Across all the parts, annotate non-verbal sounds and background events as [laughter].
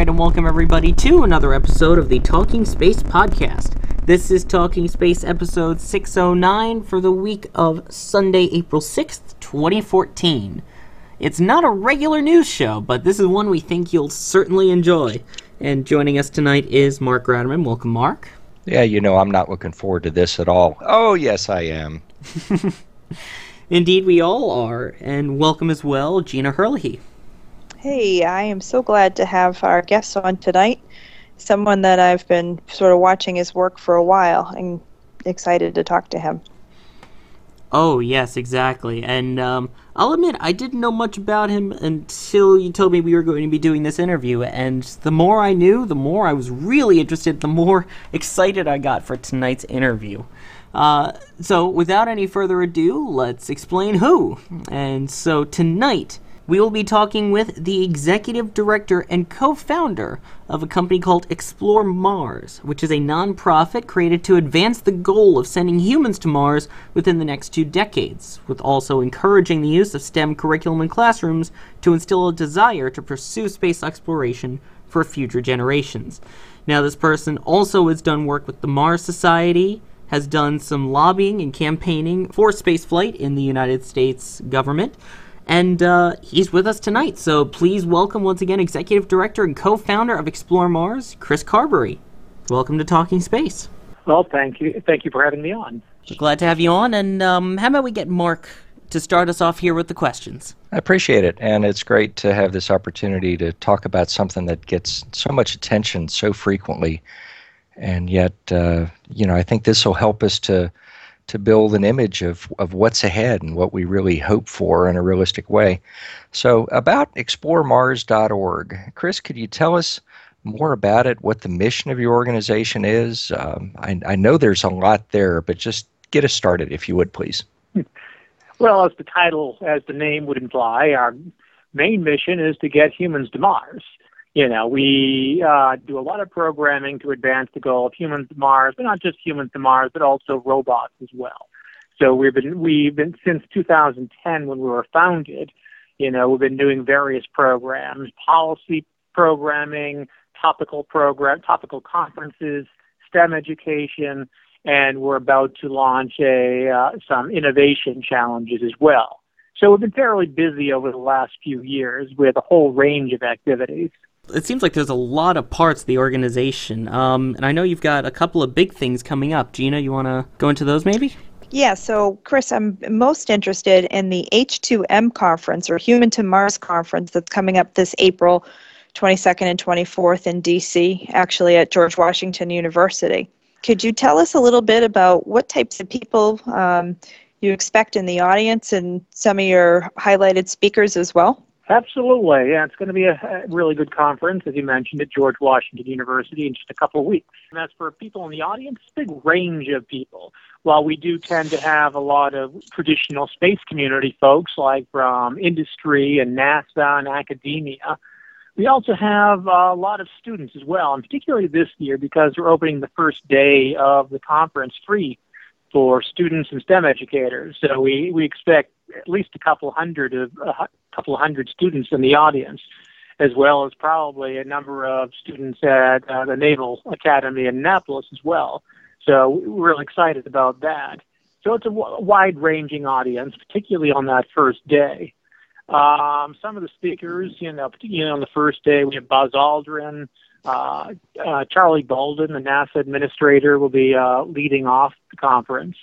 Right, and welcome everybody to another episode of the Talking Space podcast. This is Talking Space episode 609 for the week of Sunday, April 6th, 2014. It's not a regular news show, but this is one we think you'll certainly enjoy. And joining us tonight is Mark Ratterman. Welcome, Mark. Yeah, you know, I'm not looking forward to this at all. Oh, yes, I am. [laughs] Indeed, we all are. And welcome as well, Gina Herlihy. Hey, I am so glad to have our guest on tonight. Someone that I've been sort of watching his work for a while and excited to talk to him. Oh, yes, exactly. And um, I'll admit, I didn't know much about him until you told me we were going to be doing this interview. And the more I knew, the more I was really interested, the more [laughs] excited I got for tonight's interview. Uh, so, without any further ado, let's explain who. And so, tonight, we will be talking with the executive director and co founder of a company called Explore Mars, which is a non-profit created to advance the goal of sending humans to Mars within the next two decades, with also encouraging the use of STEM curriculum in classrooms to instill a desire to pursue space exploration for future generations. Now, this person also has done work with the Mars Society, has done some lobbying and campaigning for spaceflight in the United States government and uh, he's with us tonight. So please welcome once again Executive Director and co-founder of Explore Mars, Chris Carberry. Welcome to Talking Space. Well, thank you. Thank you for having me on. Glad to have you on. And um, how about we get Mark to start us off here with the questions? I appreciate it, and it's great to have this opportunity to talk about something that gets so much attention so frequently. And yet, uh, you know, I think this will help us to to build an image of, of what's ahead and what we really hope for in a realistic way. So, about exploremars.org, Chris, could you tell us more about it, what the mission of your organization is? Um, I, I know there's a lot there, but just get us started, if you would, please. Well, as the title, as the name would imply, our main mission is to get humans to Mars. You know, we uh, do a lot of programming to advance the goal of humans to Mars, but not just humans to Mars, but also robots as well. So we've been we've been since 2010 when we were founded. You know, we've been doing various programs, policy programming, topical program, topical conferences, STEM education, and we're about to launch a uh, some innovation challenges as well. So we've been fairly busy over the last few years with a whole range of activities. It seems like there's a lot of parts of the organization, um, and I know you've got a couple of big things coming up. Gina, you want to go into those maybe? Yeah, so Chris, I'm most interested in the H2M conference or Human to Mars conference that's coming up this April 22nd and 24th in DC, actually at George Washington University. Could you tell us a little bit about what types of people um, you expect in the audience and some of your highlighted speakers as well? Absolutely. Yeah, it's going to be a, really good conference, as you mentioned, at George Washington University in just a couple of weeks. And as for people in the audience, big range of people. While we do tend to have a lot of traditional space community folks, like from industry and NASA and academia, we also have a lot of students as well, and particularly this year because we're opening the first day of the conference free for students and STEM educators. So we, we expect at least a couple hundred of a couple hundred students in the audience, as well as probably a number of students at uh, the Naval Academy in Annapolis as well. So we're really excited about that. So it's a w- wide-ranging audience, particularly on that first day. Um, some of the speakers, you know, particularly on the first day, we have Buzz Aldrin, Uh, uh, Charlie Bolden, the NASA administrator, will be uh, leading off the conference.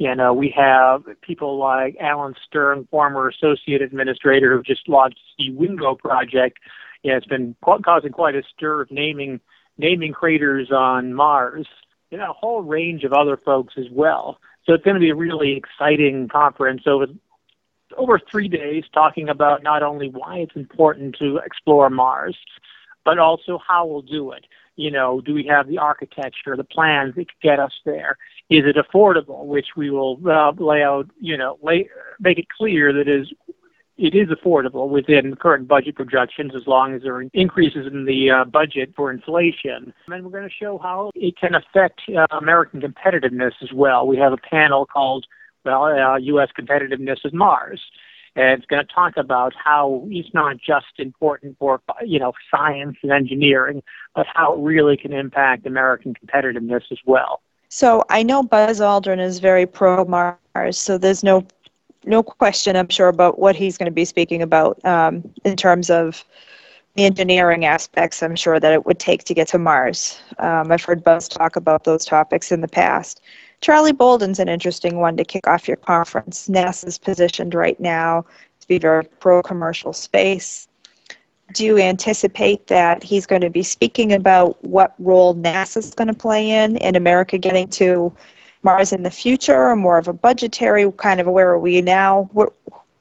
You uh, know, we have people like Alan Stern, former associate administrator, who just launched the Uwingu project. Yeah, it's been causing quite a stir of naming naming craters on Mars. You know, a whole range of other folks as well. So it's going to be a really exciting conference over over three days, talking about not only why it's important to explore Mars, but also how we'll do it. You know, do we have the architecture, the plans that could get us there? Is it affordable? Which we will uh, lay out. You know, lay, make it clear that is it is affordable within current budget projections as long as there are increases in the uh, budget for inflation. And we're going to show how it can affect uh, American competitiveness as well. We have a panel called, well, uh, U.S. Competitiveness at Mars. And it's going to talk about how it's not just important for, you know, science and engineering, but how it really can impact American competitiveness as well. So I know Buzz Aldrin is very pro Mars, so there's no no question, I'm sure, about what he's going to be speaking about um, in terms of the engineering aspects. I'm sure that it would take to get to Mars. Um, I've heard Buzz talk about those topics in the past. Charlie Bolden's an interesting one to kick off your conference. NASA's positioned right now to be very pro commercial space. Do you anticipate that he's going to be speaking about what role NASA's going to play in in America getting to Mars in the future, or more of a budgetary kind of where are we now? What,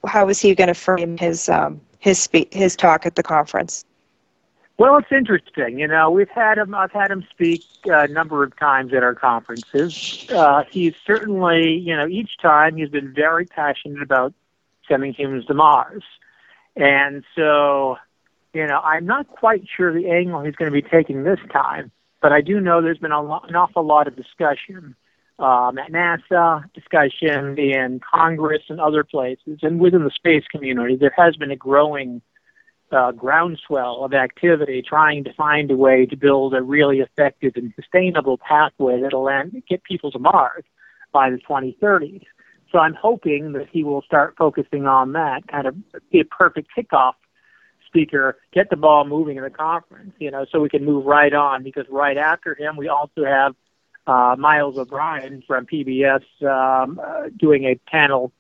how is he going to frame his um, his spe- his talk at the conference? Well, it's interesting. You know, we've had him. I've had him speak a number of times at our conferences. Uh, he's certainly, you know, each time he's been very passionate about sending humans to Mars, and so, you know, I'm not quite sure the angle he's going to be taking this time, but I do know there's been a an awful lot of discussion um, at NASA, discussion in Congress and other places, and within the space community, there has been a growing uh, groundswell of activity trying to find a way to build a really effective and sustainable pathway that'll land, get people to Mars by the 2030s. So I'm hoping that he will start focusing on that, kind of be a perfect kickoff speaker, get the ball moving in the conference, you know, so we can move right on because right after him, we also have uh, Miles O'Brien from PBS um, uh, doing a panel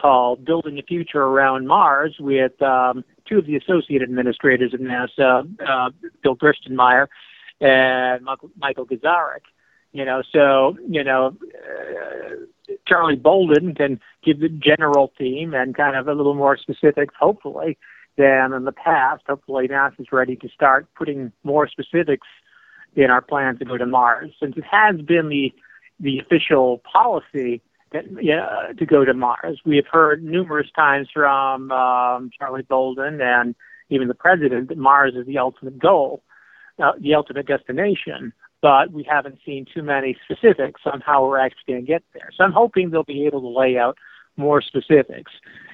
called Building a Future Around Mars with um, two of the associate administrators of NASA, uh, Bill Gerstenmaier and Michael, Michael Gazarik. You know, so, you know, uh, Charlie Bolden can give the general theme and kind of a little more specifics, hopefully, than in the past. Hopefully, NASA's ready to start putting more specifics in our plan to go to Mars, since it has been the the official policy that, yeah, to go to Mars. We have heard numerous times from um, Charlie Bolden and even the president that Mars is the ultimate goal, uh, the ultimate destination. But we haven't seen too many specifics on how we're actually going to get there. So I'm hoping they'll be able to lay out more specifics.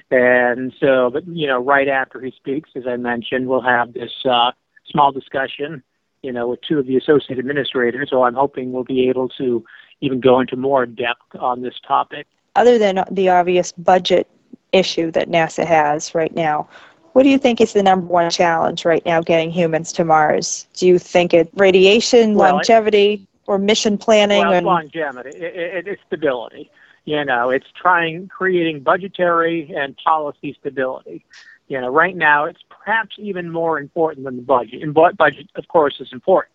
And so, but you know, right after he speaks, as I mentioned, we'll have this uh, small discussion you know, with two of the associate administrators. So I'm hoping we'll be able to even go into more depth on this topic. Other than the obvious budget issue that NASA has right now, what do you think is the number one challenge right now getting humans to Mars? Do you think it radiation, well, longevity, it, or mission planning? Well, and... longevity. It, it, it's stability. You know, it's trying creating budgetary and policy stability. You know, right now it's perhaps even more important than the budget. And budget, of course, is important.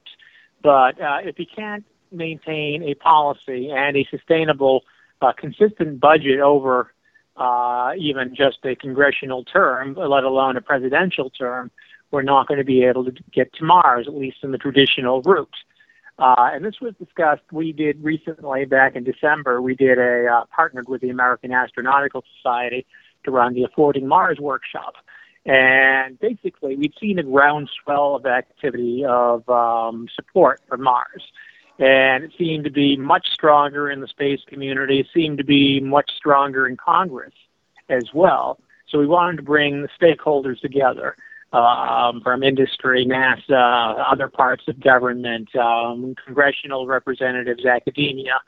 But uh, if you can't maintain a policy and a sustainable, uh, consistent budget over uh, even just a congressional term, let alone a presidential term, we're not going to be able to get to Mars, at least in the traditional route. Uh, and this was discussed. We did recently, back in December, we did a uh, partnered with the American Astronautical Society to run the Affording Mars workshop. And basically, we'd seen a groundswell of activity of um, support for Mars. And it seemed to be much stronger in the space community, it seemed to be much stronger in Congress as well. So we wanted to bring the stakeholders together um, from industry, NASA, other parts of government, um, congressional representatives, academia.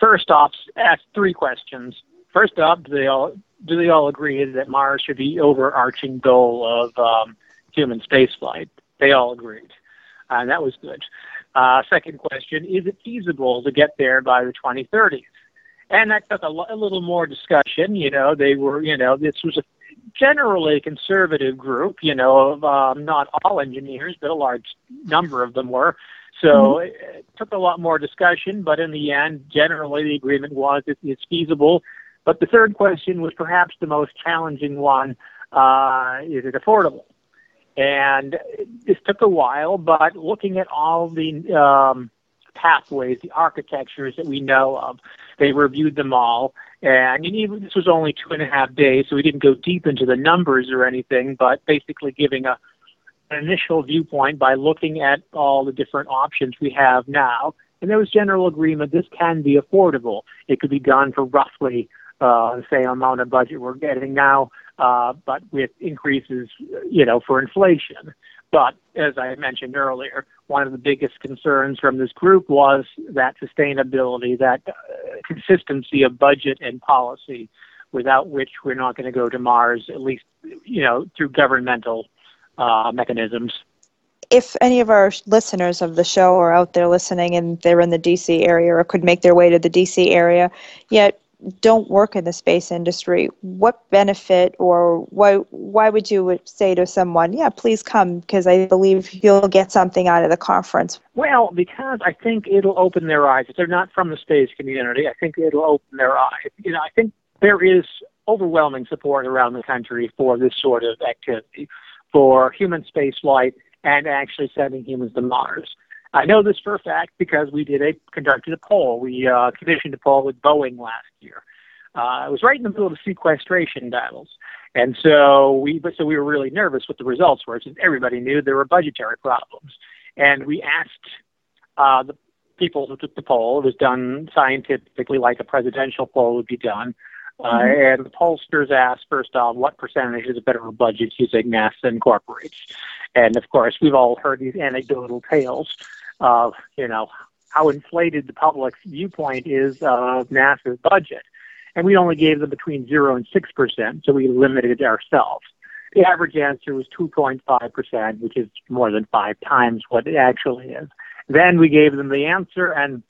First off, ask three questions. First off, do they all do they all agree that Mars should be overarching goal of um, human spaceflight? They all agreed. and that was good. Uh, second question: Is it feasible to get there by the 2030s? And that took a, a little more discussion. You know, they were, you know, this was a generally conservative group. You know, of um, not all engineers, but a large number of them were. So mm-hmm. it, it took a lot more discussion, but in the end, generally the agreement was it, it's feasible. But the third question was perhaps the most challenging one: uh, Is it affordable? And this took a while, but looking at all the um, pathways, the architectures that we know of, they reviewed them all. And even, this was only two and a half days, so we didn't go deep into the numbers or anything, but basically giving a, an initial viewpoint by looking at all the different options we have now. And there was general agreement this can be affordable. It could be done for roughly uh, same amount of budget we're getting now uh, but with increases, you know, for inflation. But as I mentioned earlier, one of the biggest concerns from this group was that sustainability, that uh, consistency of budget and policy, without which we're not going to go to Mars, at least, you know, through governmental uh, mechanisms. If any of our listeners of the show are out there listening and they're in the DC area or could make their way to the DC area, yet don't work in the space industry, what benefit or why why would you say to someone, yeah, please come because I believe you'll get something out of the conference? Well, because I think it'll open their eyes. If they're not from the space community, I think it'll open their eyes. You know, I think there is overwhelming support around the country for this sort of activity, for human space flight and actually sending humans to Mars. I know this for a fact because we did a conducted a poll. We uh, commissioned a poll with Boeing last year. Uh, it was right in the middle of the sequestration battles, and so we but so we were really nervous what the results were since everybody knew there were budgetary problems, and we asked uh, the people who took the poll. It was done scientifically, like a presidential poll would be done. Uh, mm-hmm. and the pollsters asked first off what percentage of the federal budget you think NASA incorporates. And of course, we've all heard these anecdotal tales of you know how inflated the public's viewpoint is of NASA's budget, and we only gave them between zero and six percent, so we limited ourselves. The average answer was 2.5 percent, which is more than five times what it actually is. Then we gave them the answer and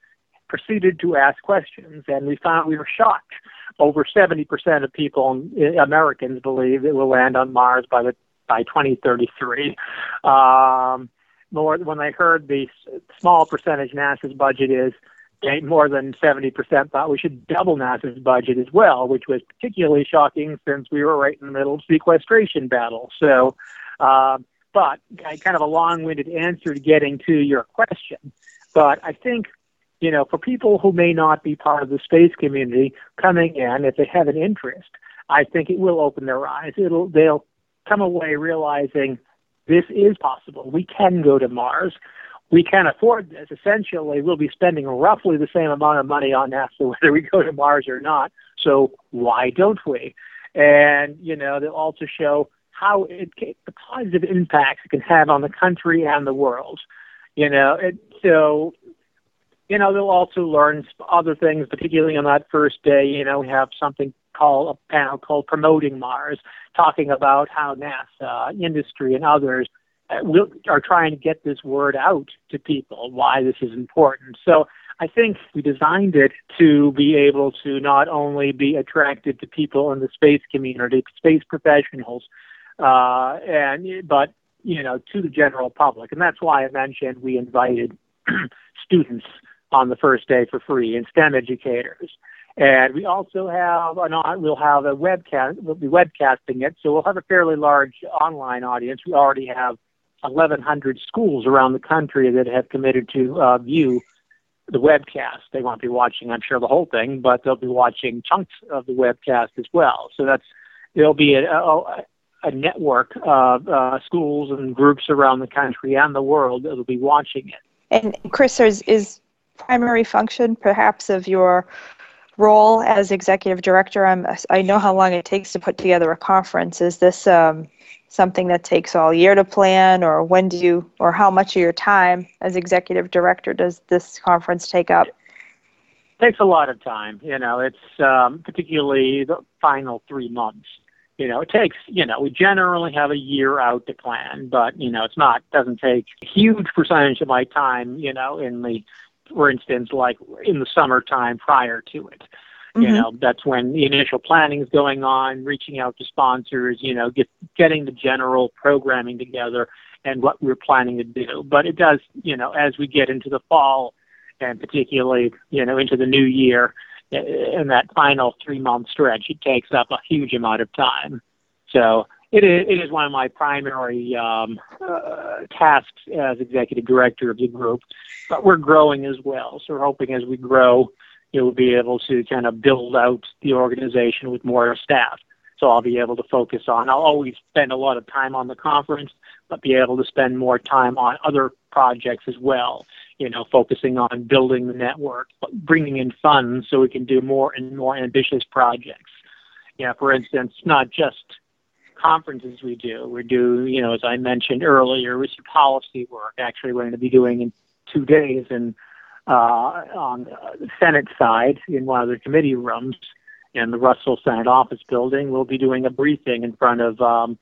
proceeded to ask questions, and we found we were shocked. Over 70% of people, Americans, believe it will land on Mars by the by 2033. Um, more when they heard the small percentage NASA's budget is, more than 70% thought we should double NASA's budget as well, which was particularly shocking since we were right in the middle of sequestration battle. So, uh, but kind of a long-winded answer to getting to your question. But I think, you know, for people who may not be part of the space community coming in, if they have an interest, I think it will open their eyes. It'll they'll come away realizing this is possible. We can go to Mars. We can afford this. Essentially, we'll be spending roughly the same amount of money on NASA [laughs] whether we go to Mars or not. So why don't we? And you know, they'll also show how it the positive impacts it can have on the country and the world. You know, it, so you know they'll also learn other things, particularly on that first day. You know, we have something called a panel called Promoting Mars, talking about how NASA, industry, and others uh, are trying to get this word out to people why this is important. So I think we designed it to be able to not only be attractive to people in the space community, space professionals, uh, and but you know to the general public, and that's why I mentioned we invited [clears throat] students on the first day for free and STEM educators. And we also have an we'll have a webcast. We'll be webcasting it, so we'll have a fairly large online audience. We already have 1,100 schools around the country that have committed to uh, view the webcast. They won't be watching, I'm sure, the whole thing, but they'll be watching chunks of the webcast as well. So that's there'll be a, a, a network of uh, schools and groups around the country and the world that will be watching it. And Chris, is, is primary function perhaps of your role as executive director? I'm, I know how long it takes to put together a conference. Is this um, something that takes all year to plan, or when do you, or how much of your time as executive director does this conference take up? It takes a lot of time. You know, it's um, particularly the final three months. you know, it takes, you know, we generally have a year out to plan, but, you know, it's not, doesn't take a huge percentage of my time, you know, in the, for instance, like in the summertime prior to it. You Mhm. know, that's when the initial planning is going on, reaching out to sponsors, you know, get, getting the general programming together and what we're planning to do. But it does, you know, as we get into the fall and particularly, you know, into the new year, in that final three month stretch, it takes up a huge amount of time. So it is, it is one of my primary um, uh, tasks as executive director of the group, but we're growing as well. So we're hoping as we grow, you know, we'll be able to kind of build out the organization with more staff. So I'll be able to focus on, I'll always spend a lot of time on the conference, but be able to spend more time on other projects as well you know, focusing on building the network, bringing in funds so we can do more and more ambitious projects. You know, for instance, not just conferences we do. We do, you know, as I mentioned earlier, we some policy work. Actually, we're going to be doing in two days and uh, on the Senate side in one of the committee rooms in the Russell Senate office building. We'll be doing a briefing in front of um,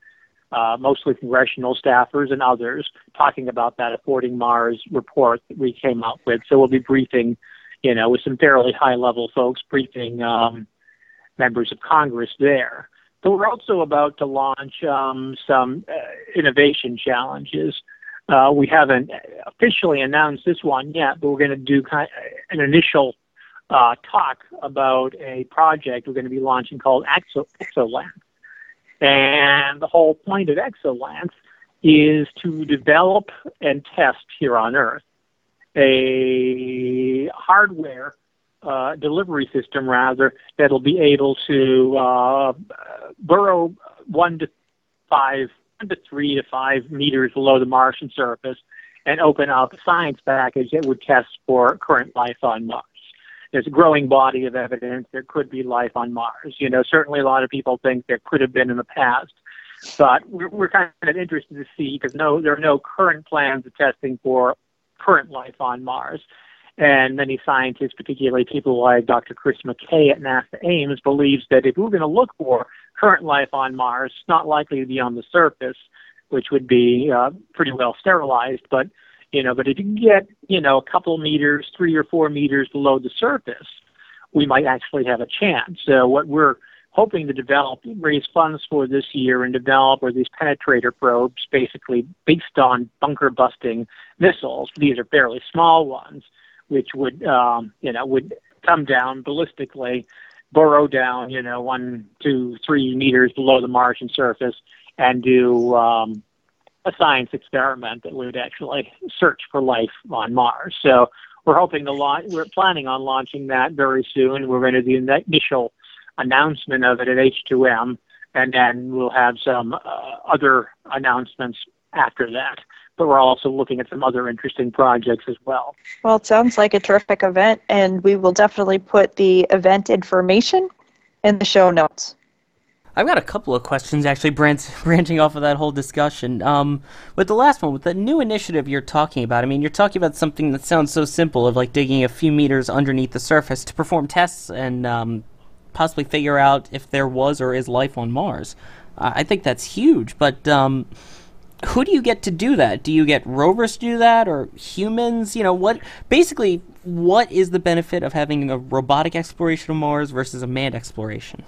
uh, mostly congressional staffers and others, talking about that Affording Mars report that we came up with. So we'll be briefing, you know, with some fairly high level folks, briefing um, members of Congress there. But we're also about to launch um, some uh, innovation challenges. Uh, we haven't officially announced this one yet, but we're going to do kind of an initial uh, talk about a project we're going to be launching called Exo- Exolance. And the whole point of Exolance is to develop and test here on Earth a hardware uh, delivery system, rather, that'll be able to uh, burrow one to five, one to three to five meters below the Martian surface and open up a science package that would test for current life on Mars there's a growing body of evidence there could be life on Mars. You know, certainly a lot of people think there could have been in the past, but we're, we're kind of interested to see because no, there are no current plans of testing for current life on Mars. And many scientists, particularly people like Dr. Chris McKay at NASA Ames, believes that if we're going to look for current life on Mars, it's not likely to be on the surface, which would be uh, pretty well sterilized, but you know, but if you get, you know, a couple meters, three or four meters below the surface, we might actually have a chance. So what we're hoping to develop, raise funds for this year and develop are these penetrator probes, basically based on bunker busting missiles. These are fairly small ones, which would, um, you know, would come down ballistically, burrow down, you know, one, two, three meters below the Martian surface, and do um, a science experiment that would actually search for life on Mars. So we're hoping to launch. We're planning on launching that very soon. We're going to do the initial announcement of it at H2M, and then we'll have some uh, other announcements after that. But we're also looking at some other interesting projects as well. Well, it sounds like a terrific event, and we will definitely put the event information in the show notes. I've got a couple of questions actually, branch, [laughs] branching off of that whole discussion. Um, with the last one, with the new initiative you're talking about, I mean, you're talking about something that sounds so simple of like digging a few meters underneath the surface to perform tests and um, possibly figure out if there was or is life on Mars. Uh, I think that's huge, but um, who do you get to do that? Do you get rovers to do that or humans? You know, what basically what is the benefit of having a robotic exploration of Mars versus a manned exploration?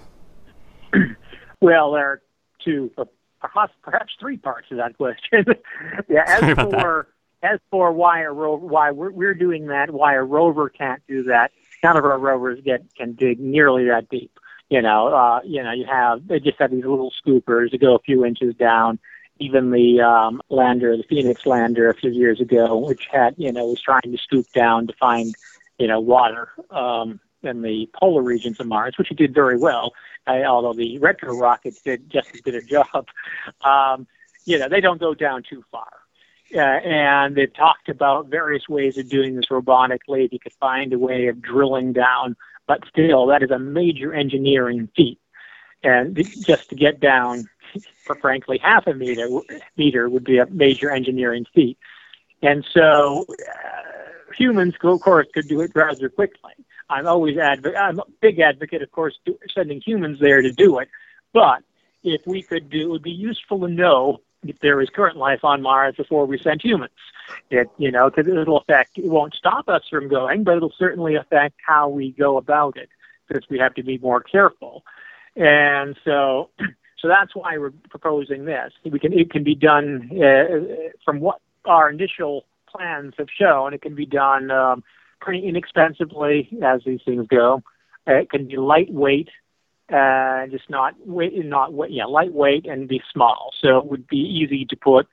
[clears throat] Well, there are two, perhaps three parts to that question. [laughs] yeah, as for as for why a ro- why we're, we're doing that, why a rover can't do that. None of our rovers get can dig nearly that deep. You know, uh, you know, you have they just have these little scoopers that go a few inches down. Even the um, lander, the Phoenix lander, a few years ago, which had you know was trying to scoop down to find you know water um, in the polar regions of Mars, which it did very well. Uh, although the retro rockets did just as good a [laughs] job, um, you know they don't go down too far. Uh, and they've talked about various ways of doing this robotically. If you could find a way of drilling down, but still, that is a major engineering feat. And just to get down, for frankly, half a meter meter would be a major engineering feat. And so, uh, humans, of course, could do it rather quickly. I'm always adv- I'm a big advocate, of course, sending humans there to do it. But if we could do, it would be useful to know if there is current life on Mars before we send humans. It, you know, because it'll affect, it won't stop us from going, but it'll certainly affect how we go about it, because we have to be more careful. And so, [clears throat] so that's why we're proposing this. We can, it can be done uh, from what our initial plans have shown. It can be done um, pretty inexpensively, as these things go. Uh, it can be lightweight uh, just not weight, not yeah, lightweight and be small. So it would be easy to put.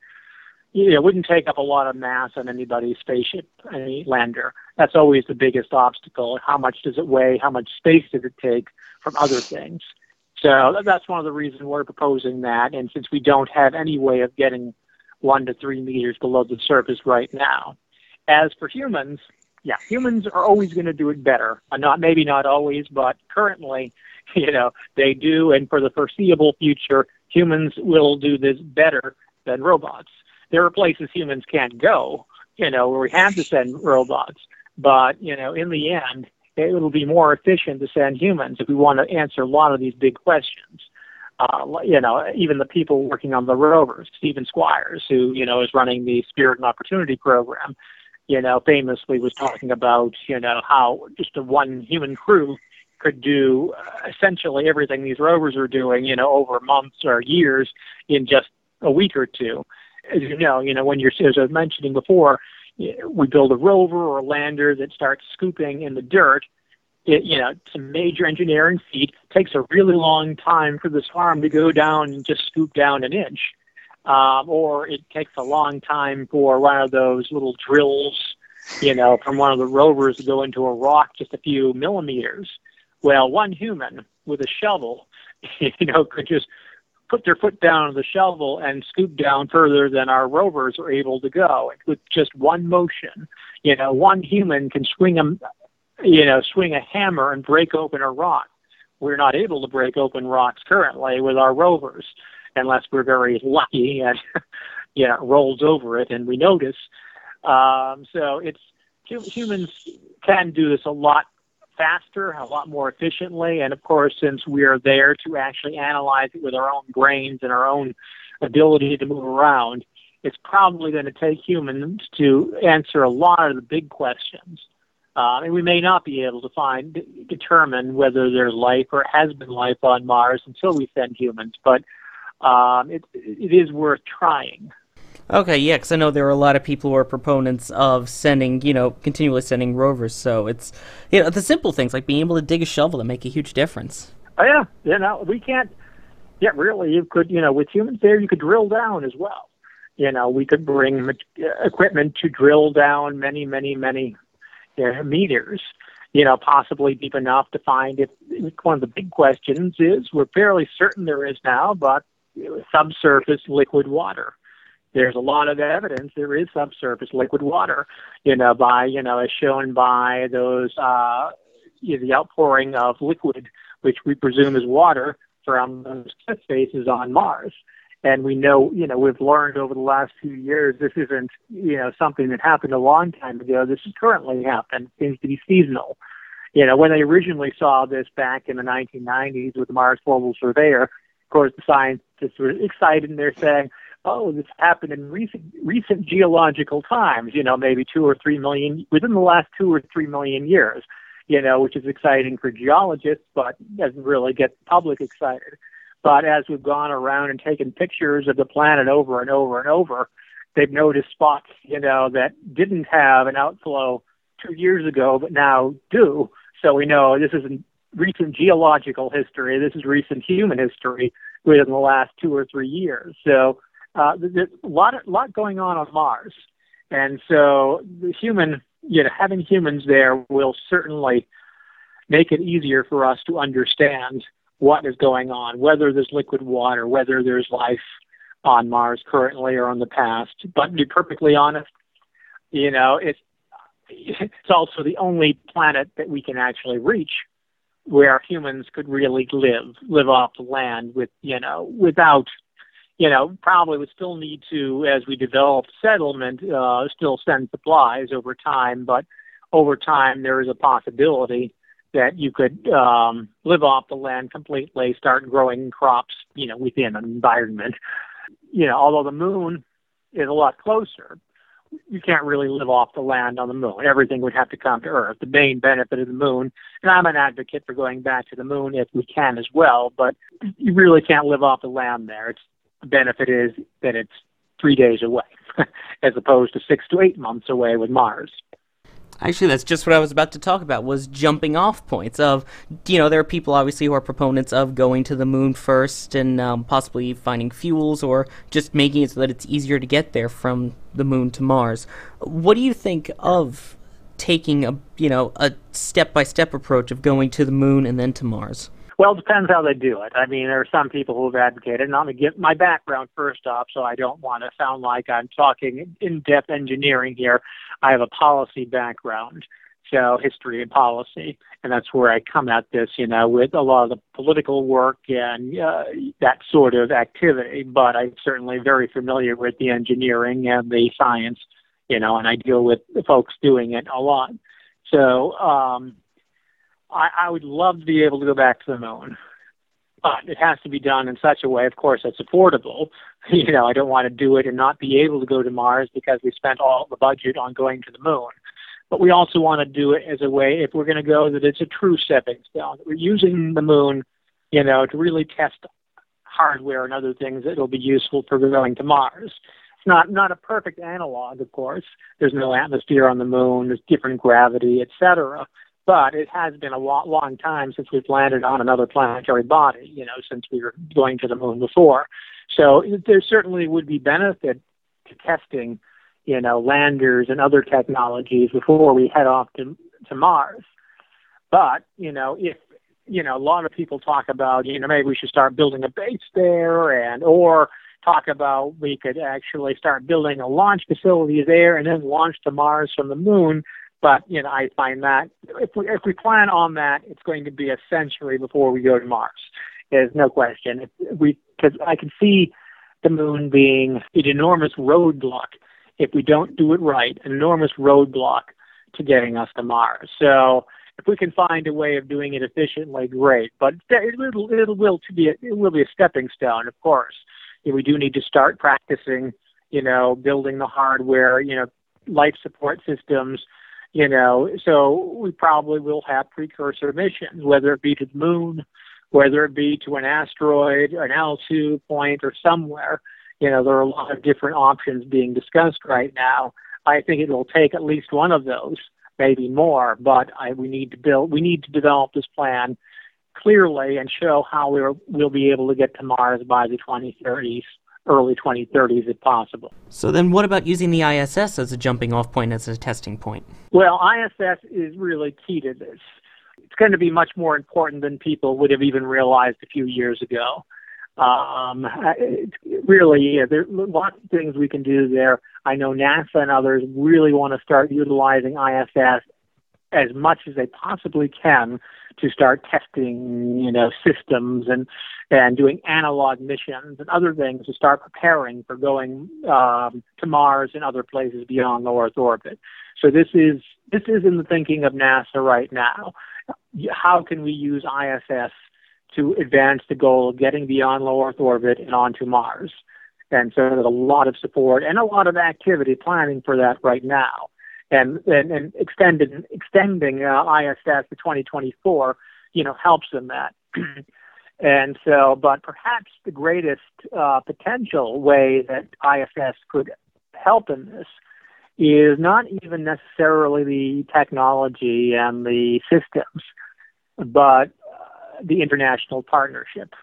You know, it wouldn't take up a lot of mass on anybody's spaceship, any lander. That's always the biggest obstacle. How much does it weigh? How much space does it take from other things? So that's one of the reasons we're proposing that. And since we don't have any way of getting one to three meters below the surface right now, as for humans, yeah, humans are always going to do it better. Uh, not maybe not always, but currently [laughs] you know, they do, and for the foreseeable future, humans will do this better than robots. There are places humans can't go, you know, where we have to send robots, but you know, in the end, it will be more efficient to send humans if we want to answer a lot of these big questions. Uh, you know, even the people working on the rovers, Steven Squyres, who you know is running the Spirit and Opportunity program, you know, famously was talking about you know how just a one human crew could do uh, essentially everything these rovers are doing, you know, over months or years in just a week or two. As you know, you know, when you're, as I was mentioning before, we build a rover or a lander that starts scooping in the dirt. It, you know, it's a major engineering feat. It takes a really long time for this arm to go down and just scoop down an inch. Um, or it takes a long time for one of those little drills, you know, from one of the rovers to go into a rock just a few millimeters. Well, one human with a shovel, [laughs] you know, could just put their foot down on the shovel and scoop down further than our rovers are able to go with just one motion. You know, one human can swing a, you know, swing a hammer and break open a rock. We're not able to break open rocks currently with our rovers unless we're very lucky and, [laughs] you know, rolls over it and we notice. Um, so it's humans can do this a lot faster, a lot more efficiently. And of course, since we are there to actually analyze it with our own brains and our own ability to move around, it's probably going to take humans to answer a lot of the big questions. Uh, and we may not be able to find determine whether there's life or has been life on Mars until we send humans, but um, it, it is worth trying. Okay, yeah, because I know there are a lot of people who are proponents of sending, you know, continually sending rovers. So it's, you know, the simple things like being able to dig a shovel that make a huge difference. Oh yeah, you know, we can't. Yeah, really, you could, you know, with humans there, you could drill down as well. You know, we could bring uh, equipment to drill down many, many, many know, meters. You know, possibly deep enough to find if one of the big questions is we're fairly certain there is now, but uh, subsurface liquid water there's a lot of evidence there is subsurface liquid water, you know, by, you know, as shown by those, uh, you know, the outpouring of liquid, which we presume is water from those test spaces on Mars. And we know, you know, we've learned over the last few years this isn't, you know, something that happened a long time ago. This is currently happening. It seems to be seasonal. You know, when they originally saw this back in the 1990s with the Mars Global Surveyor, of course, the scientists were excited and they're saying, oh, this happened in recent recent geological times, you know, maybe two or three million within the last two or three million years, you know, which is exciting for geologists, but doesn't really get the public excited. But as we've gone around and taken pictures of the planet over and over and over, they've noticed spots, you know, that didn't have an outflow two years ago, but now do. So we know this isn't recent geological history. This is recent human history within the last two or three years. So uh, there's a lot, lot going on on Mars, and so the human, you know, having humans there will certainly make it easier for us to understand what is going on, whether there's liquid water, whether there's life on Mars currently or in the past. But to be perfectly honest, you know, it's it's also the only planet that we can actually reach where humans could really live, live off the land with, you know, without you know, probably would still need to, as we develop settlement, uh, still send supplies over time. But over time, there is a possibility that you could um, live off the land completely, start growing crops, you know, within an environment. You know, although the moon is a lot closer, you can't really live off the land on the moon. Everything would have to come to Earth. The main benefit of the moon, and I'm an advocate for going back to the moon if we can as well, but you really can't live off the land there. It's benefit is that it's three days away, [laughs] as opposed to six to eight months away with Mars. Actually, that's just what I was about to talk about was jumping off points of, you know, there are people obviously who are proponents of going to the moon first and um, possibly finding fuels or just making it so that it's easier to get there from the moon to Mars. What do you think of taking a, you know, a step-by-step approach of going to the moon and then to Mars? Well, it depends how they do it. I mean, there are some people who have advocated, and I'm going to give my background first off, so I don't want to sound like I'm talking in depth engineering here. I have a policy background, so history and policy, and that's where I come at this, you know, with a lot of the political work and uh, that sort of activity. But I'm certainly very familiar with the engineering and the science, you know, and I deal with the folks doing it a lot. So, um, I, I would love to be able to go back to the moon, but it has to be done in such a way, of course, that's affordable. [laughs] You know, I don't want to do it and not be able to go to Mars because we spent all the budget on going to the moon. But we also want to do it as a way, if we're going to go, that it's a true stepping stone. We're using the moon, you know, to really test hardware and other things that will be useful for going to Mars. It's not not a perfect analog, of course. There's no atmosphere on the moon. There's different gravity, etc but it has been a long, long time since we've landed on another planetary body, you know, since we were going to the moon before. So there certainly would be benefit to testing, you know, landers and other technologies before we head off to, to Mars. But, you know, if, you know, a lot of people talk about, you know, maybe we should start building a base there and, or talk about we could actually start building a launch facility there and then launch to Mars from the moon but you know, I find that if we if we plan on that, it's going to be a century before we go to Mars. There's no question. If we because I can see the moon being an enormous roadblock if we don't do it right, an enormous roadblock to getting us to Mars. So if we can find a way of doing it efficiently, great. But it will it will to be a, it will be a stepping stone, of course. We do need to start practicing. You know, building the hardware. You know, life support systems you know, so we probably will have precursor missions, whether it be to the moon, whether it be to an asteroid, an L2 point, or somewhere. You know, there are a lot of different options being discussed right now. I think it will take at least one of those, maybe more, but I, we need to build, we need to develop this plan clearly and show how we're, we'll be able to get to Mars by the 2030s early 2030s if possible. So then what about using the ISS as a jumping off point, as a testing point? Well, ISS is really key to this. It's going to be much more important than people would have even realized a few years ago. Um, it really is. There are lots of things we can do there. I know NASA and others really want to start utilizing ISS as much as they possibly can to start testing, you know, systems and and doing analog missions and other things to start preparing for going um, to Mars and other places beyond low Earth orbit. So this is this is in the thinking of NASA right now. How can we use ISS to advance the goal of getting beyond low Earth orbit and onto Mars? And so there's a lot of support and a lot of activity planning for that right now and and, and extending uh, ISS to 2024, you know, helps in that. [clears throat] and so, but perhaps the greatest uh, potential way that ISS could help in this is not even necessarily the technology and the systems, but uh, the international partnership.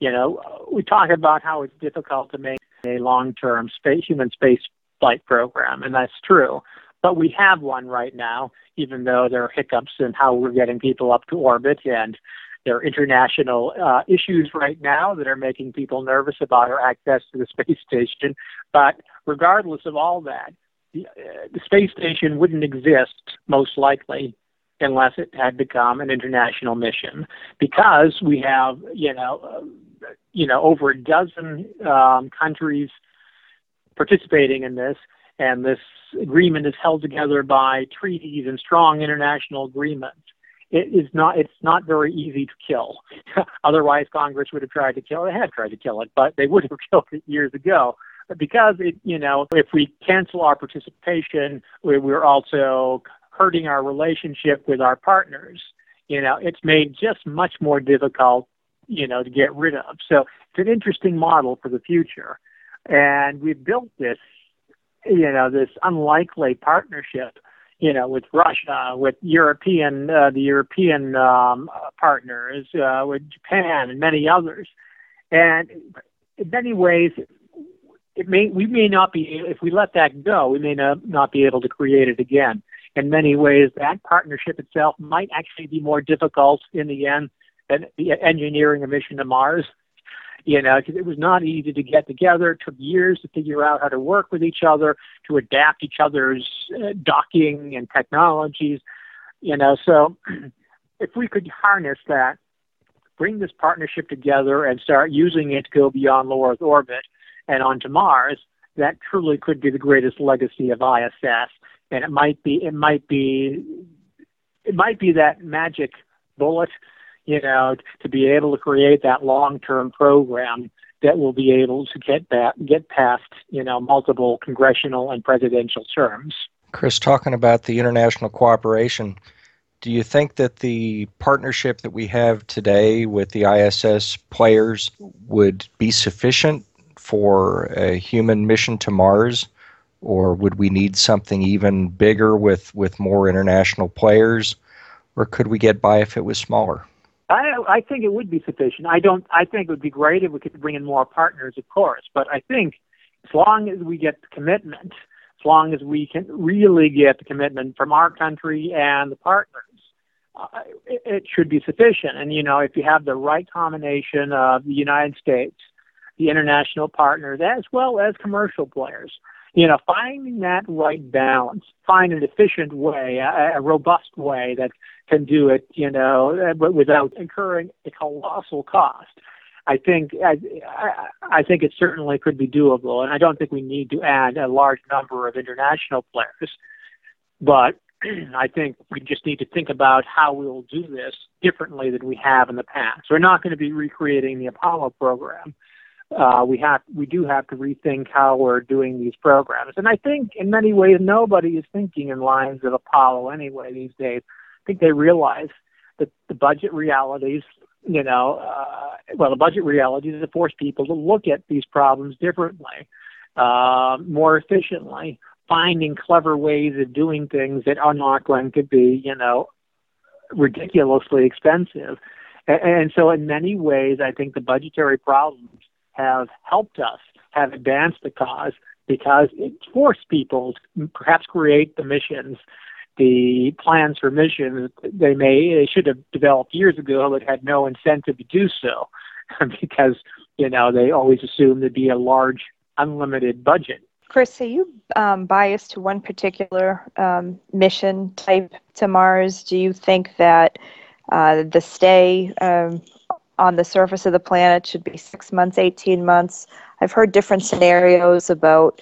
You know, we talk about how it's difficult to make a long-term space human space flight program, and that's true. But we have one right now, even though there are hiccups in how we're getting people up to orbit and there are international uh, issues right now that are making people nervous about our access to the [laughs] space station. But regardless of all that, the, uh, the space station wouldn't exist most likely unless it had become an international mission because we have you know uh, you know over a dozen um, countries participating in this and this agreement is held together by treaties and strong international agreements. it is not it's not very easy to kill. [laughs] Otherwise, Congress would have tried to kill it. Had tried to kill it, but they would have [laughs] killed it years ago. Because it, you know, if we cancel our participation, we're also hurting our relationship with our partners. You know, it's made just much more difficult, you know, to get rid of. So it's an interesting model for the future, and we've built this, you know, this unlikely partnership you know, with Russia, with European, uh, the European um, partners, uh, with Japan and many others. And in many ways, it may we may not be if we let that go, we may not, not be able to create it again. In many ways, that partnership itself might actually be more difficult in the end than the engineering a mission to Mars you know, because it was not easy to get together. It took years to figure out how to work with each other, to adapt each other's uh, docking and technologies, you know. So [clears throat] if we could harness that, bring this partnership together and start using it to go beyond low Earth orbit and onto Mars, that truly could be the greatest legacy of ISS. And it might be, it might be, it might be that magic bullet you know, to be able to create that long-term program that will be able to get that get past, you know, multiple congressional and presidential terms. Chris, talking about the international cooperation, do you think that the partnership that we have today with the ISS players would be sufficient for a human mission to Mars? Or would we need something even bigger with, with more international players? Or could we get by if it was smaller? I, I think it would be sufficient. I don't. I think it would be great if we could bring in more partners, of course. But I think as long as we get the commitment, as long as we can really get the commitment from our country and the partners, uh, it, it should be sufficient. And you know, if you have the right combination of the United States, the international partners, as well as commercial players, you know, finding that right balance, find an efficient way, a, a robust way that can do it, you know, but without incurring a colossal cost. I think I, I think it certainly could be doable, and I don't think we need to add a large number of international players. But [clears throat] I think we just need to think about how we will do this differently than we have in the past. We're not going to be recreating the Apollo program uh, we have we do have to rethink how we're doing these programs. And I think in many ways nobody is thinking in lines of Apollo anyway these days. I think they realize that the budget realities, you know, uh, well, the budget realities have forced people to look at these problems differently, uh, more efficiently, finding clever ways of doing things that are not going to be, you know, ridiculously expensive. And, and so, in many ways, I think the budgetary problems have helped us, have advanced the cause because it forced people to perhaps create the missions, the plans for missions they may they should have developed years ago, but had no incentive to do so [laughs] because you know they always assumed there'd be a large unlimited budget. Chris, are you um, biased to one particular um, mission type to Mars? Do you think that uh, the stay um, on the surface of the planet should be six months, 18 months. I've heard different scenarios about,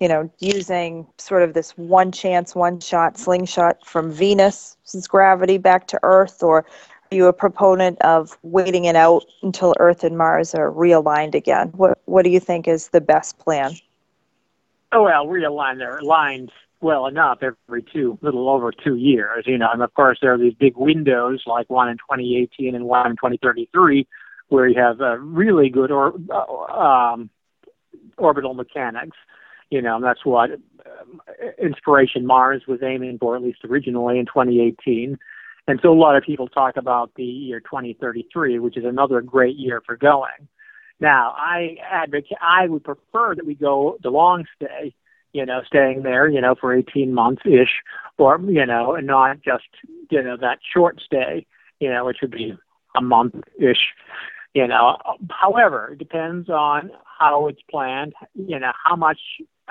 you know, using sort of this one chance, one shot slingshot from Venus's gravity back to Earth, or are you a proponent of waiting it out until Earth and Mars are realigned again? What What do you think is the best plan? Oh well, realign. They're aligned well enough every two, little over two years, you know. And of course, there are these big windows, like one in 2018 and one in 2033, where you have uh, really good or uh, um, orbital mechanics. You know, that's what um, Inspiration Mars was aiming for, at least originally in 2018. And so a lot of people talk about the year 2033, which is another great year for going. Now, I advocate, I would prefer that we go the long stay you know, staying there, you know, for 18 months ish, or, you know, and not just, you know, that short stay, you know, which would be a month ish, you know. However, it depends on how it's planned, you know, how much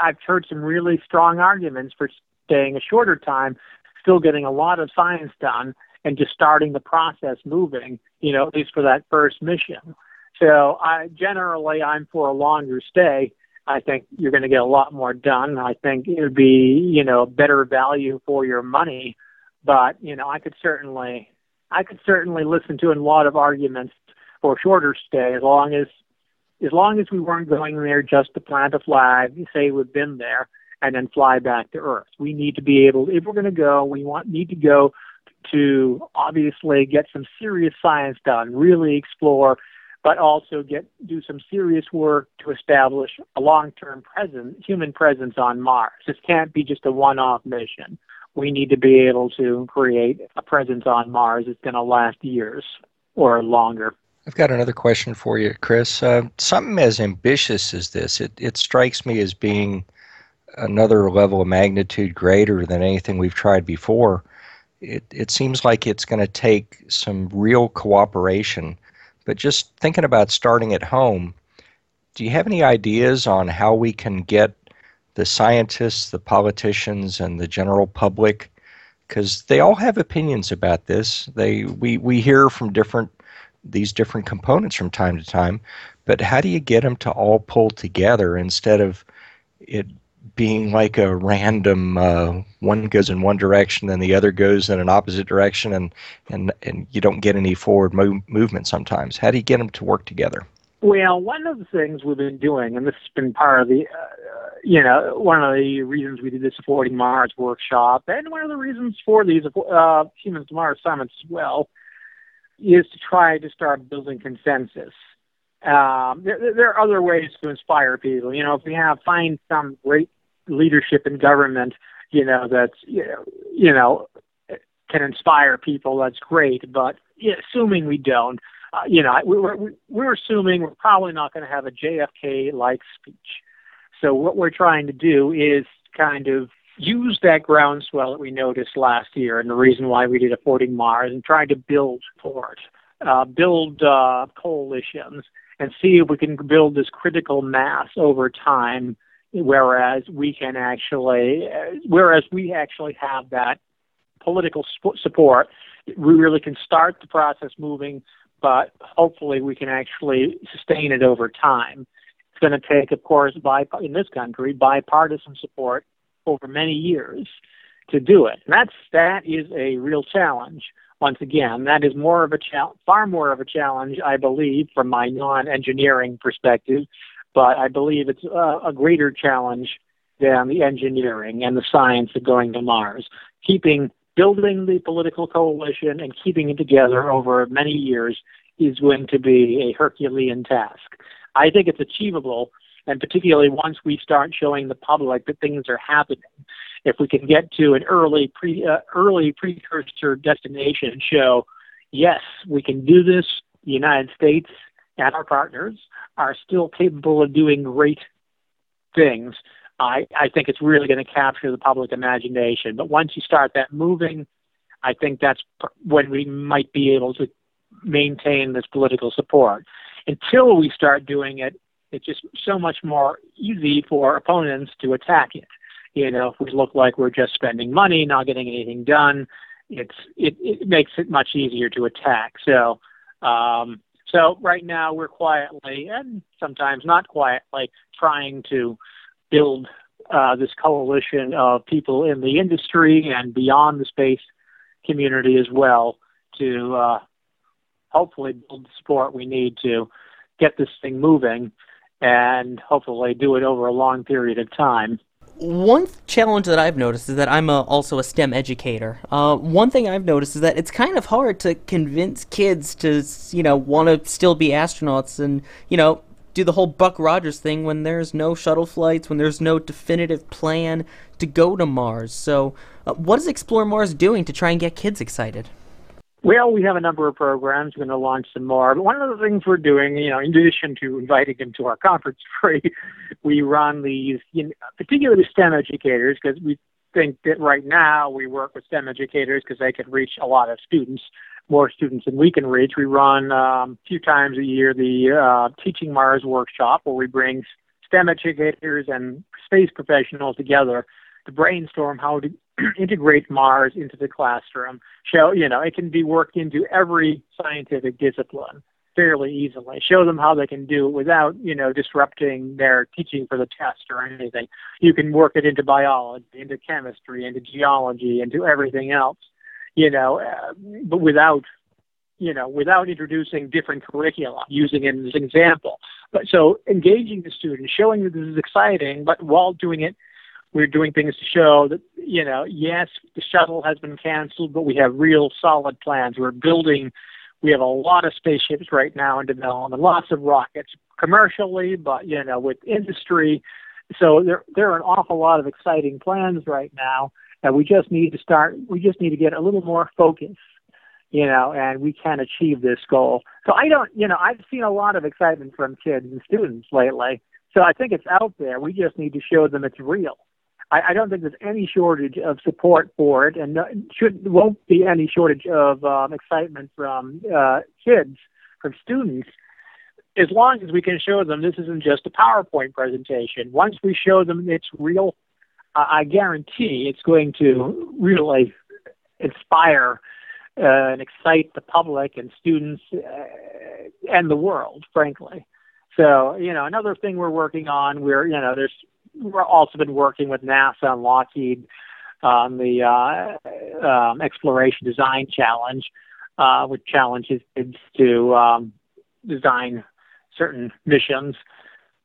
I've heard some really strong arguments for staying a shorter time, still getting a lot of science done, and just starting the process moving, you know, at least for that first mission. So I generally I'm for a longer stay I think you're going to get a lot more done. I think it would be, you know, better value for your money. But, you know, I could certainly I could certainly listen to a lot of arguments for a shorter stay as long as as long as we weren't going there just to plant a flag, say we've been there, and then fly back to Earth. We need to be able, if we're going to go, we want need to go to obviously get some serious science done, really explore, but also get do some serious work to establish a long-term presence, human presence on Mars. This can't be just a one-off mission. We need to be able to create a presence on Mars that's going to last years or longer. I've got another question for you, Chris. Uh, something as ambitious as this, it, it strikes me as being another level of magnitude greater than anything we've tried before. It, it seems like it's going to take some real cooperation. But just thinking about starting at home, do you have any ideas on how we can get the scientists, the politicians, and the general public? Because they all have opinions about this. They we, we hear from different these different components from time to time, but how do you get them to all pull together instead of it being like a random uh, one goes in one direction and the other goes in an opposite direction and and and you don't get any forward mo- movement sometimes? How do you get them to work together? Well one of the things we've been doing and this has been part of the uh, you know one of the reasons we did this Affording mars workshop and one of the reasons for these uh, humans to mars summits as well is to try to start building consensus um, there, there are other ways to inspire people. You know, if we have find some great leadership in government, you know, that's you know, you know can inspire people. That's great, but assuming we don't, uh, you know, we, we're we're assuming we're probably not going to have a JFK-like speech. So what we're trying to do is kind of use that groundswell that we noticed last year and the reason why we did a Affording Mars and tried to build for it, uh, build uh, coalitions and see if we can build this critical mass over time whereas we can actually, whereas we actually have that political support, we really can start the process moving, but hopefully we can actually sustain it over time. It's going to take, of course, by in this country, bipartisan support over many years to do it. And that's that is a real challenge. Once again, that is more of a challenge, far more of a challenge, I believe, from my non-engineering perspective, but I believe it's a, a greater challenge than the engineering and the science of going to Mars. Keeping building the political coalition and keeping it together over many years is going to be a Herculean task. I think it's achievable, and particularly once we start showing the public that things are happening. If we can get to an early pre uh, early precursor destination and show, yes, we can do this. The United States and our partners are still capable of doing great things, I, I think it's really going to capture the public imagination. But once you start that moving, I think that's when we might be able to maintain this political support. Until we start doing it, it's just so much more easy for opponents to attack it. You know, if we look like we're just spending money, not getting anything done, it's it, it makes it much easier to attack. So um, so right now we're quietly and sometimes not quietly trying to build uh, this coalition of people in the industry and beyond the space community as well to uh, hopefully build the support we need to get this thing moving and hopefully do it over a long period of time one challenge that I've noticed is that I'm a, also a STEM educator. Uh, one thing I've noticed is that it's kind of hard to convince kids to, you know, want to still be astronauts and, you know, do the whole Buck Rogers thing when there's no shuttle flights, when there's no definitive plan to go to Mars. So, uh, what is Explore Mars doing to try and get kids excited? Well, we have a number of programs. We're going to launch some more. But one of the things we're doing, you know, in addition to inviting them to our conference [laughs] free, we run these, you know, particularly STEM educators, because we think that right now we work with STEM educators because they can reach a lot of students, more students than we can reach. We run um, a few times a year the uh, Teaching Mars workshop, where we bring STEM educators and space professionals together to brainstorm how to [clears throat] integrate Mars into the classroom. Show, you know, it can be worked into every scientific discipline fairly easily. Show them how they can do it without, you know, disrupting their teaching for the test or anything. You can work it into biology, into chemistry, into geology, into everything else, you know, uh, but without you know, without introducing different curricula, using it as an example. But so engaging the students, showing that this is exciting, but while doing it, we're doing things to show that, you know, yes, the shuttle has been canceled, but we have real solid plans. We're building, we have a lot of spaceships right now in development, lots of rockets commercially, but, you know, with industry. So there, there are an awful lot of exciting plans right now. And we just need to start, we just need to get a little more focus you know, and we can achieve this goal. So I don't, you know, I've seen a lot of excitement from kids and students lately. So I think it's out there. We just need to show them it's real. I, I don't think there's any shortage of support for it, and should won't be any shortage of um, excitement from uh, kids, from students, as long as we can show them this isn't just a PowerPoint presentation. Once we show them it's real, uh, I guarantee it's going to really inspire uh, and excite the public and students uh, and the world, frankly. So, you know, another thing we're working on, we're, you know, there's, also been working with NASA and Lockheed on the uh, um, Exploration Design Challenge, uh, which challenges kids to um, design certain missions.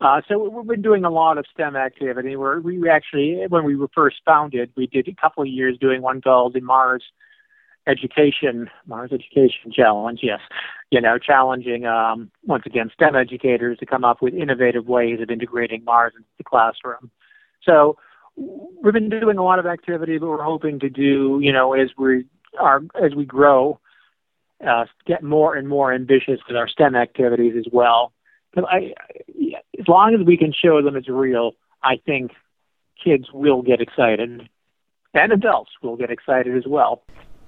Uh, so we've been doing a lot of STEM activity. We're, we actually, when we were first founded, we did a couple of years doing one called the Mars education, Mars Education Challenge, yes, you know, challenging, um, once again, STEM educators to come up with innovative ways of integrating Mars into the classroom. So we've been doing a lot of activity, but we're hoping to do, you know, as we are, as we grow, uh, get more and more ambitious with our STEM activities as well. But I, as long as we can show them it's real, I think kids will get excited, and adults will get excited as well.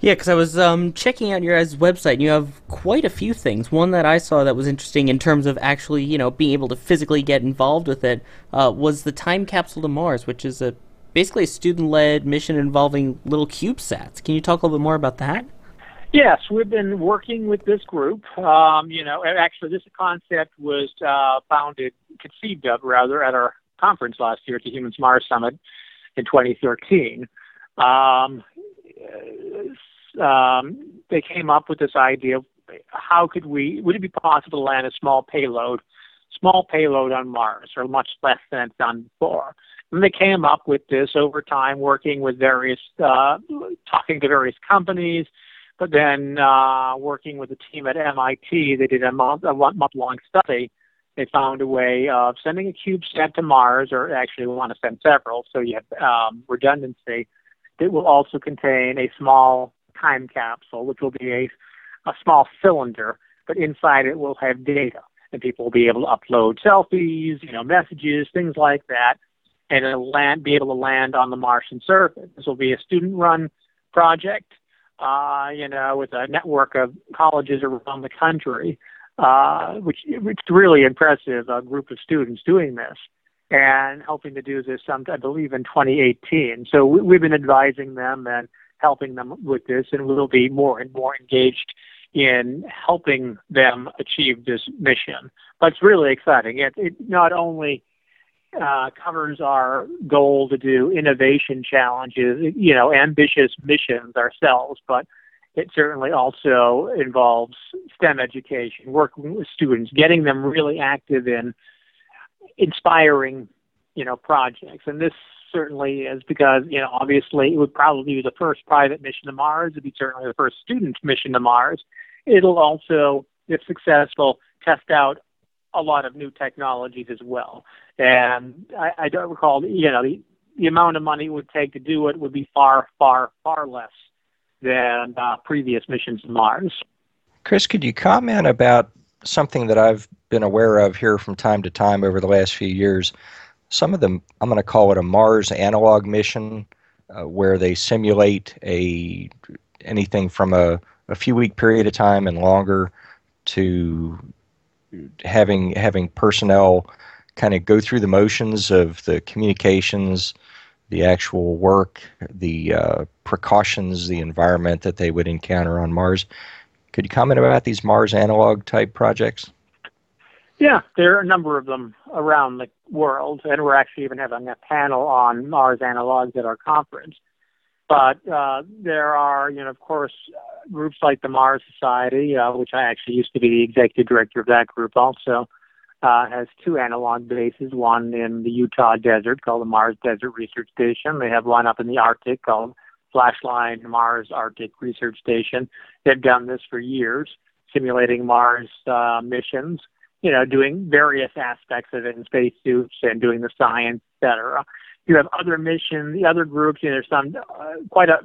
Yeah, because I was um, checking out your guys' website, and you have quite a few things. One that I saw that was interesting in terms of actually, you know, being able to physically get involved with it uh, was the Time Capsule to Mars, which is a basically a student-led mission involving little CubeSats. Can you talk a little bit more about that? Yes, we've been working with this group. Um, you know, actually, this concept was uh, founded, conceived of rather, at our conference last year at the Humans Mars Summit in 2013. Um, um, they came up with this idea of how could we, would it be possible to land a small payload, small payload on Mars, or much less than it's done before? And they came up with this over time, working with various, uh, talking to various companies, but then uh, working with a team at MIT, they did a month, a month-long study. They found a way of sending a CubeSat to Mars, or actually we want to send several, so you have um, redundancy. It will also contain a small time capsule, which will be a, a small cylinder, but inside it will have data, and people will be able to upload selfies, you know, messages, things like that, and it'll land, be able to land on the Martian surface. This will be a student-run project, uh, you know, with a network of colleges around the country, uh, which is really impressive. A group of students doing this and helping to do this, I believe, in 2018. So we, we've been advising them and helping them with this, and we'll be more and more engaged in helping them achieve this mission. But it's really exciting. It, it not only uh, covers our goal to do innovation challenges, you know, ambitious missions ourselves, but it certainly also involves STEM education, working with students, getting them really active in inspiring, you know, projects. And this certainly is because, you know, obviously it would probably be the first private mission to Mars. It'd be certainly the first student mission to Mars. It'll also, if successful, test out a lot of new technologies as well. And I, I don't recall, you know, the, the amount of money it would take to do it would be far, far, far less than uh, previous missions to Mars. Chris, could you comment about something that I've been aware of here from time to time over the last few years. Some of them, I'm going to call it a Mars analog mission, uh, where they simulate a anything from a, a few week period of time and longer to having having personnel kind of go through the motions of the communications, the actual work, the uh, precautions, the environment that they would encounter on Mars. Could you comment about these Mars analog type projects? Yeah, there are a number of them around the world, and we're actually even having a panel on Mars analogs at our conference. But uh, there are, you know, of course, uh, groups like the Mars Society, uh, which I actually used to be the executive director of that group, also uh, has two analog bases. One in the Utah desert called the Mars Desert Research Station. They have one up in the Arctic called Flashline Mars Arctic Research Station. They've done this for years, simulating Mars uh, missions. You know, doing various aspects of it in spacesuits and doing the science, etc you have other missions, the other groups. You know, there's some uh, quite a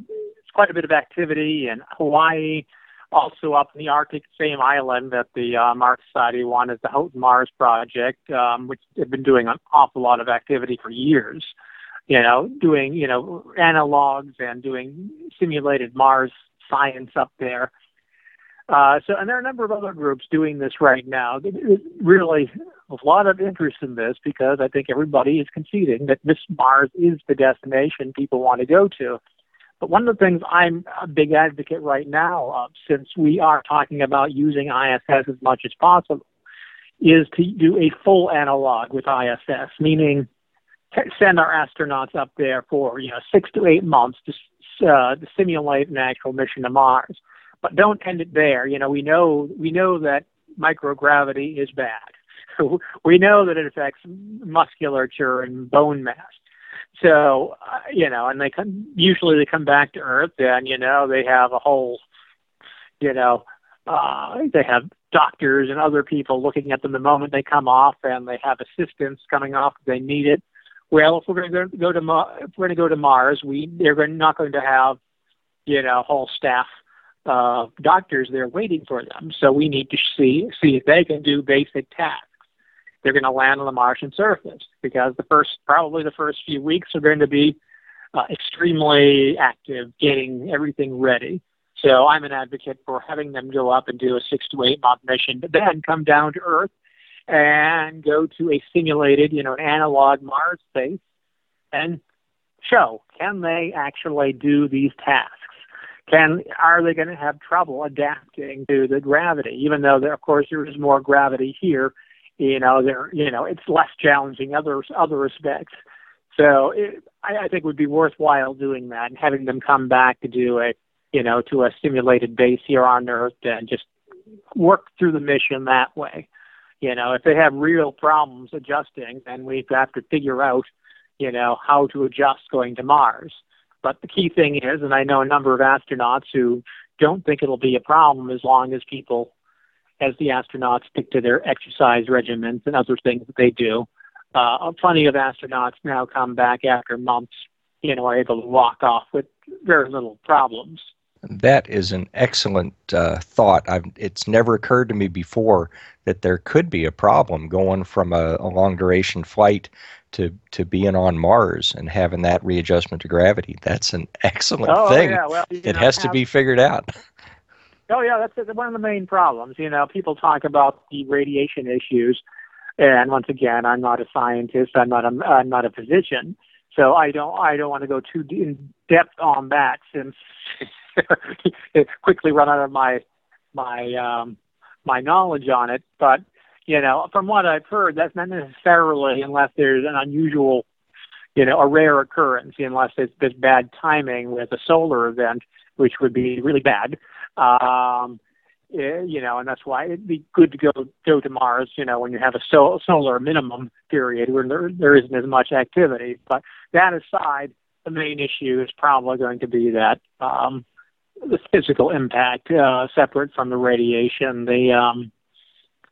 quite a bit of activity in Hawaii, also up in the Arctic, same island that the uh, Mars Society is the Haughton Mars Project, um, which have been doing an awful lot of activity for years. You know, doing you know analogs and doing simulated Mars science up there. Uh, so, and there are a number of other groups doing this right now. Really, a lot of interest in this because I think everybody is conceding that Mars is the destination people want to go to. But one of the things I'm a big advocate right now, uh, since we are talking about using ISS as much as possible, is to do a full analog with ISS, meaning send our astronauts up there for you know six to eight months to, uh, to simulate an actual mission to Mars but don't end it there. You know, we know we know that microgravity is bad. [laughs] we know that it affects musculature and bone mass. So, uh, you know, and they come usually they come back to Earth, and you know they have a whole, you know, uh, they have doctors and other people looking at them the moment they come off, and they have assistants coming off if they need it. Well, if we're going to go to if we're going to go to Mars, we they're not going to have, you know, whole staff uh, doctors there waiting for them. So we need to see see if they can do basic tasks. They're going to land on the Martian surface because the first probably the first few weeks are going to be uh, extremely active, getting everything ready. So I'm an advocate for having them go up and do a six to eight month mission, but then come down to Earth and go to a simulated, you know, an analog Mars space and show can they actually do these tasks can are they going to have trouble adapting to the gravity? Even though there of course there is more gravity here you know there you know it's less challenging other other respects. So it, I, I think it would be worthwhile doing that and having them come back to do a you know to a simulated base here on earth and just work through the mission that way. You know if they have real problems adjusting then we have to figure out you know how to adjust going to mars but the key thing is, and I know a number of astronauts who don't think it'll be a problem as long as people, as the astronauts, stick to their exercise regimens and other things that they do. Uh, plenty of astronauts now come back after months, you know, are able to walk off with very little problems. That is an excellent uh, thought. I've, it's never occurred to me before that there could be a problem going from a, a long duration flight to to being on Mars and having that readjustment to gravity. That's an excellent oh, thing. Yeah, well, it has have, to be figured out. [laughs] Oh yeah, that's one of the main problems. You know, people talk about the radiation issues, and once again, I'm not a scientist. I'm not a I'm not a physician, so I don't I don't want to go too in depth on that since [laughs] quickly run out of my my um, my knowledge on it. But you know, from what I've heard, that's not necessarily unless there's an unusual, you know, a rare occurrence, unless it's bad timing with a solar event, which would be really bad. Um, eh, you know, and that's why it'd be good to go go to Mars. You know, when you have a sol- solar minimum period where there there isn't as much activity. But that aside, the main issue is probably going to be that um, the physical impact, uh, separate from the radiation. The um,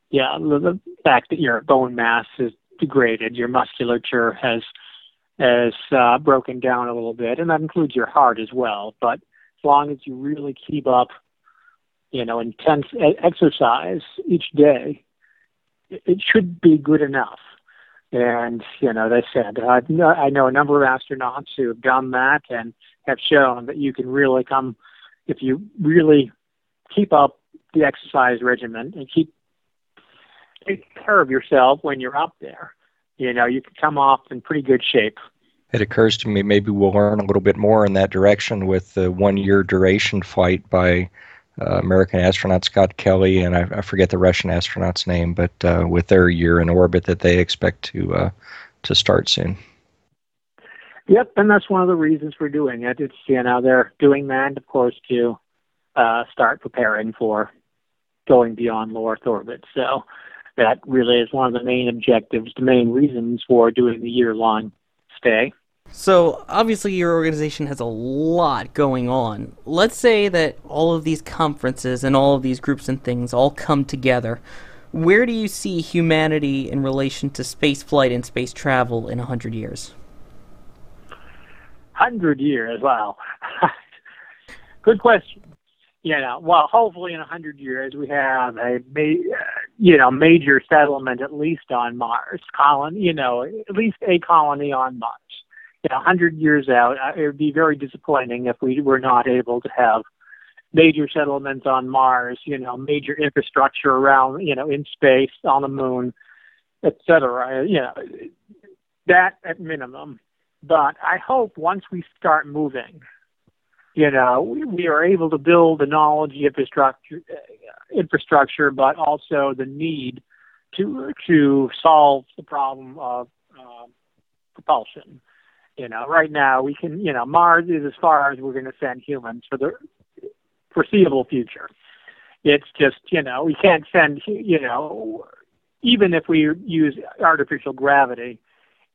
yeah, the, the fact that your bone mass is degraded, your musculature has has uh, broken down a little bit, and that includes your heart as well. But as long as you really keep up, you know, intense exercise each day, it, should be good enough. And you know, they said uh, I know a number of astronauts who have done that and have shown that you can really come if you really keep up the exercise regimen and keep take care of yourself when you're up there. You know, you can come off in pretty good shape. It occurs to me maybe we'll learn a little bit more in that direction with the one year duration flight by uh, American astronaut Scott Kelly, and I, I, forget the Russian astronaut's name, but uh, with their year in orbit that they expect to uh, to start soon. Yep, and that's one of the reasons we're doing it. It's you know they're doing that, of course, to uh, start preparing for going beyond low Earth orbit. So that really is one of the main objectives, the main reasons for doing the year-long stay. So, obviously, your organization has a lot going on. Let's say that all of these conferences and all of these groups and things all come together. Where do you see humanity in relation to space flight and space travel in a 100 years? 100 years, wow. [laughs] Good question. Know, well, hopefully in a 100 years we have a, ma- you know, major settlement at least on Mars, colony, you know, at least a colony on Mars you know, 100 years out, uh, it would be very disappointing if we were not able to have major settlements on Mars, you know, major infrastructure around, you know, in space, on the moon, et cetera. You know, that at minimum. But I hope once we start moving, you know, we, we are able to build the knowledge infrastructure, uh, infrastructure, but also the need to to solve the problem of uh, propulsion. You know, right now we can, you know, Mars is as far as we're going to send humans for the foreseeable future. It's just, you know, we can't send, you know, even if we use artificial gravity,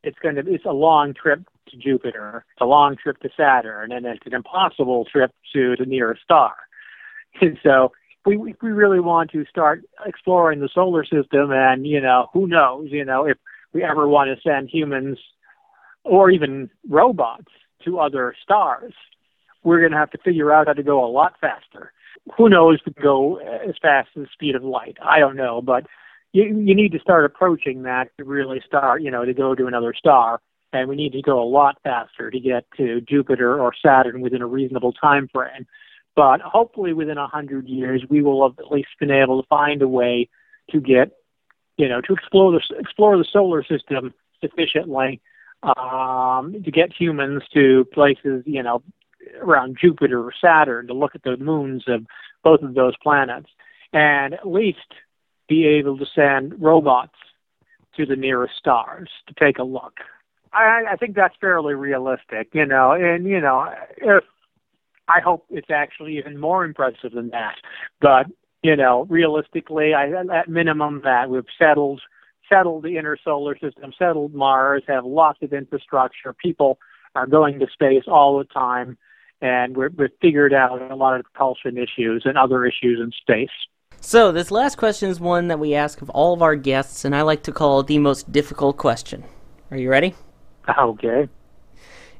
it's going to, it's a long trip to Jupiter, it's a long trip to Saturn, and it's an impossible trip to the nearest star. [laughs] And so, we we really want to start exploring the solar system, and you know, who knows, you know, if we ever want to send humans or even robots to other stars, we're going to have to figure out how to go a lot faster. Who knows if we go as fast as the speed of light? I don't know, but you, you need to start approaching that to really start, you know, to go to another star. And we need to go a lot faster to get to Jupiter or Saturn within a reasonable time frame. But hopefully within a hundred years, we will have at least been able to find a way to get, you know, to explore the, explore the solar system sufficiently um, to get humans to places, you know, around Jupiter or Saturn to look at the moons of both of those planets, and at least be able to send robots to the nearest stars to take a look. I, I think that's fairly realistic, you know, and you know, if I hope it's actually even more impressive than that, but you know, realistically, I, at minimum, that we've settled settled the inner solar system, settled Mars, have lots of infrastructure. People are going to space all the time, and we're, we've figured out a lot of propulsion issues and other issues in space. So, this last question is one that we ask of all of our guests, and I like to call the most difficult question. Are you ready? [laughs] Okay.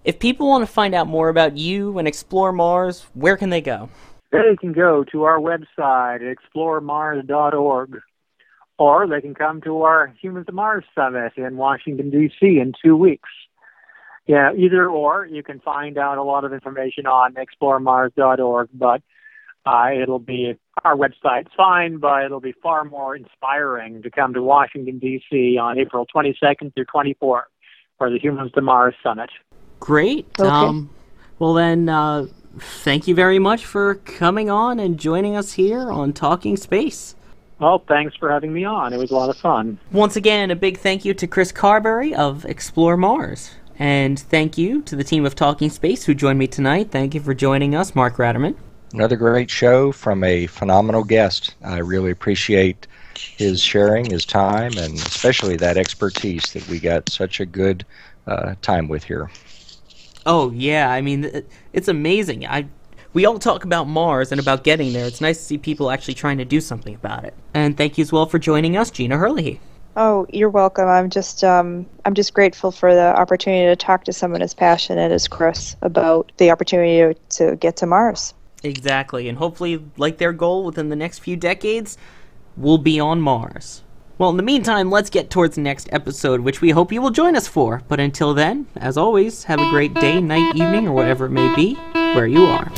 If people want to find out more about you and explore Mars, where can they go? They can go to our website, exploremars.org or they can come to our Humans to Mars Summit in Washington, D.C. in two weeks. Yeah, either or. You can find out a lot of information on exploremars.org, but uh, it'll be our website's fine, but it'll be far more inspiring to come to Washington, D.C. on April 22nd through 24th for the Humans to Mars Summit. Great. Okay. Um, well, then, uh, thank you very much for coming on and joining us here on Talking Space. Well, thanks for having me on. It was a lot of fun. Once again, a big thank you to Chris Carberry of Explore Mars. And thank you to the team of Talking Space who joined me tonight. Thank you for joining us, Mark Ratterman. Another great show from a phenomenal guest. I really appreciate his sharing his time and especially that expertise that we got such a good uh, time with here. Oh, yeah. I mean, it's amazing. I we all talk about Mars and about getting there. It's nice to see people actually trying to do something about it. And thank you as well for joining us, Gina Herlihy. Oh, you're welcome. I'm just um, I'm just grateful for the opportunity to talk to someone as passionate as Chris about the opportunity to, to get to Mars. Exactly, and hopefully, like their goal within the next few decades, we'll be on Mars. Well, in the meantime, let's get towards the next episode, which we hope you will join us for. But until then, as always, have a great day, night, evening, or whatever it may be, where you are.